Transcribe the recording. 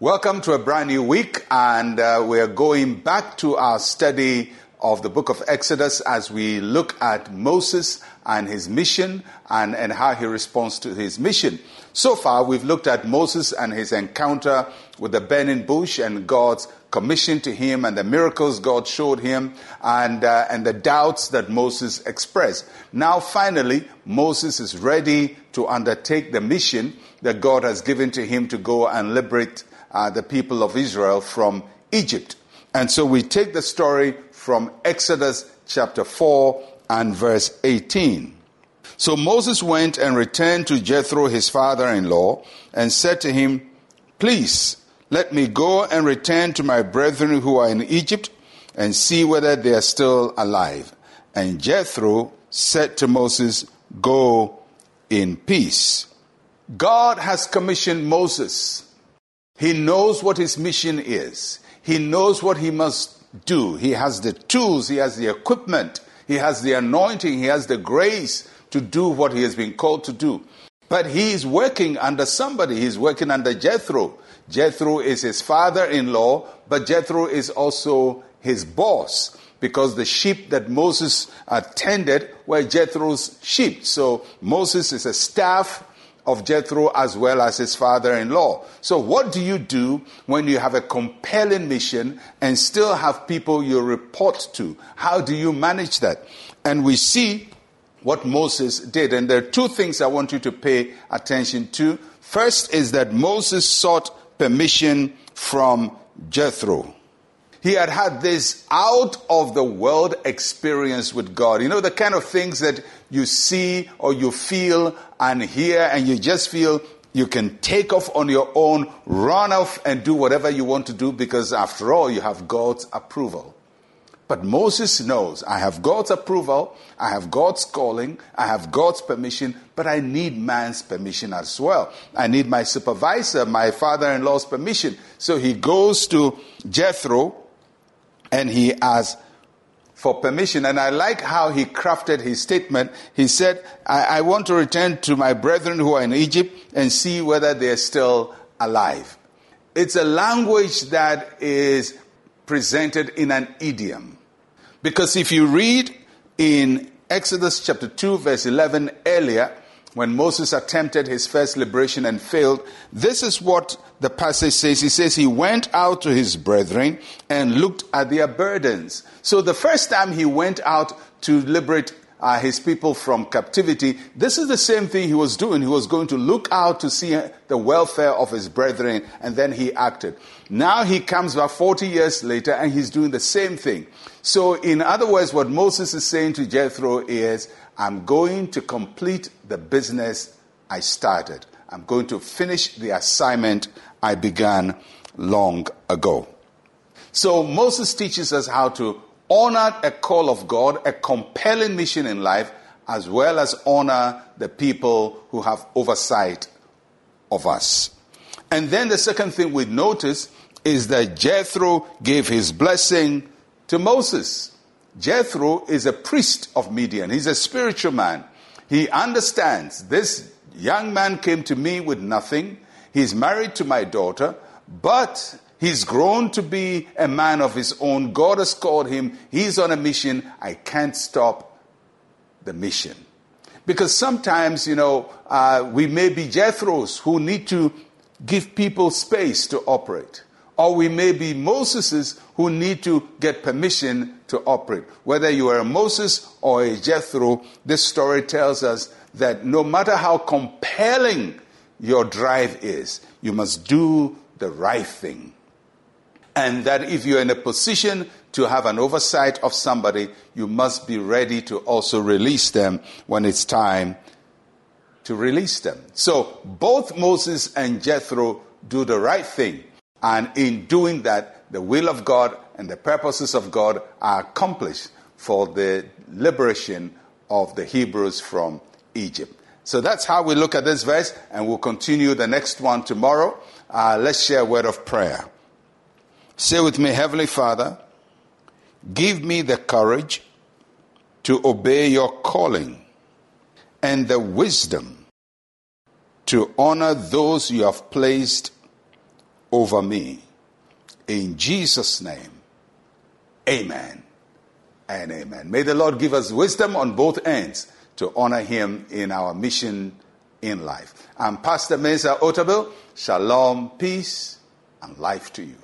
Welcome to a brand new week, and uh, we're going back to our study of the book of Exodus as we look at Moses and his mission and, and how he responds to his mission. So far, we've looked at Moses and his encounter with the burning bush and God's commission to him and the miracles God showed him and, uh, and the doubts that Moses expressed. Now, finally, Moses is ready to undertake the mission that God has given to him to go and liberate uh, the people of Israel from Egypt. And so we take the story from Exodus chapter 4 and verse 18. So Moses went and returned to Jethro, his father in law, and said to him, Please let me go and return to my brethren who are in Egypt and see whether they are still alive. And Jethro said to Moses, Go in peace. God has commissioned Moses he knows what his mission is. He knows what he must do. He has the tools, he has the equipment, he has the anointing, he has the grace to do what he has been called to do. But he is working under somebody. He's working under Jethro. Jethro is his father in law, but Jethro is also his boss because the sheep that Moses attended were Jethro's sheep. So Moses is a staff of Jethro as well as his father in law. So, what do you do when you have a compelling mission and still have people you report to? How do you manage that? And we see what Moses did. And there are two things I want you to pay attention to. First is that Moses sought permission from Jethro. He had had this out of the world experience with God. You know, the kind of things that you see or you feel and hear, and you just feel you can take off on your own, run off and do whatever you want to do because, after all, you have God's approval. But Moses knows I have God's approval, I have God's calling, I have God's permission, but I need man's permission as well. I need my supervisor, my father in law's permission. So he goes to Jethro and he asks for permission. And I like how he crafted his statement. He said, I, I want to return to my brethren who are in Egypt and see whether they're still alive. It's a language that is presented in an idiom. Because if you read in Exodus chapter 2, verse 11 earlier, when Moses attempted his first liberation and failed, this is what the passage says. He says he went out to his brethren and looked at their burdens. So the first time he went out to liberate uh, his people from captivity, this is the same thing he was doing. He was going to look out to see the welfare of his brethren, and then he acted. Now he comes back 40 years later and he's doing the same thing. So, in other words, what Moses is saying to Jethro is, I'm going to complete the business I started. I'm going to finish the assignment I began long ago. So Moses teaches us how to honor a call of God, a compelling mission in life, as well as honor the people who have oversight of us. And then the second thing we notice is that Jethro gave his blessing to Moses. Jethro is a priest of Midian. He's a spiritual man. He understands this young man came to me with nothing. He's married to my daughter, but he's grown to be a man of his own. God has called him. He's on a mission. I can't stop the mission. Because sometimes, you know, uh, we may be Jethros who need to give people space to operate. Or we may be Moseses who need to get permission to operate. Whether you are a Moses or a Jethro, this story tells us that no matter how compelling your drive is, you must do the right thing. And that if you're in a position to have an oversight of somebody, you must be ready to also release them when it's time to release them. So both Moses and Jethro do the right thing. And in doing that, the will of God and the purposes of God are accomplished for the liberation of the Hebrews from Egypt. So that's how we look at this verse, and we'll continue the next one tomorrow. Uh, let's share a word of prayer. Say with me, Heavenly Father, give me the courage to obey your calling and the wisdom to honor those you have placed over me. In Jesus' name, amen and amen. May the Lord give us wisdom on both ends to honor him in our mission in life. I'm Pastor Mensa Otabil. Shalom, peace, and life to you.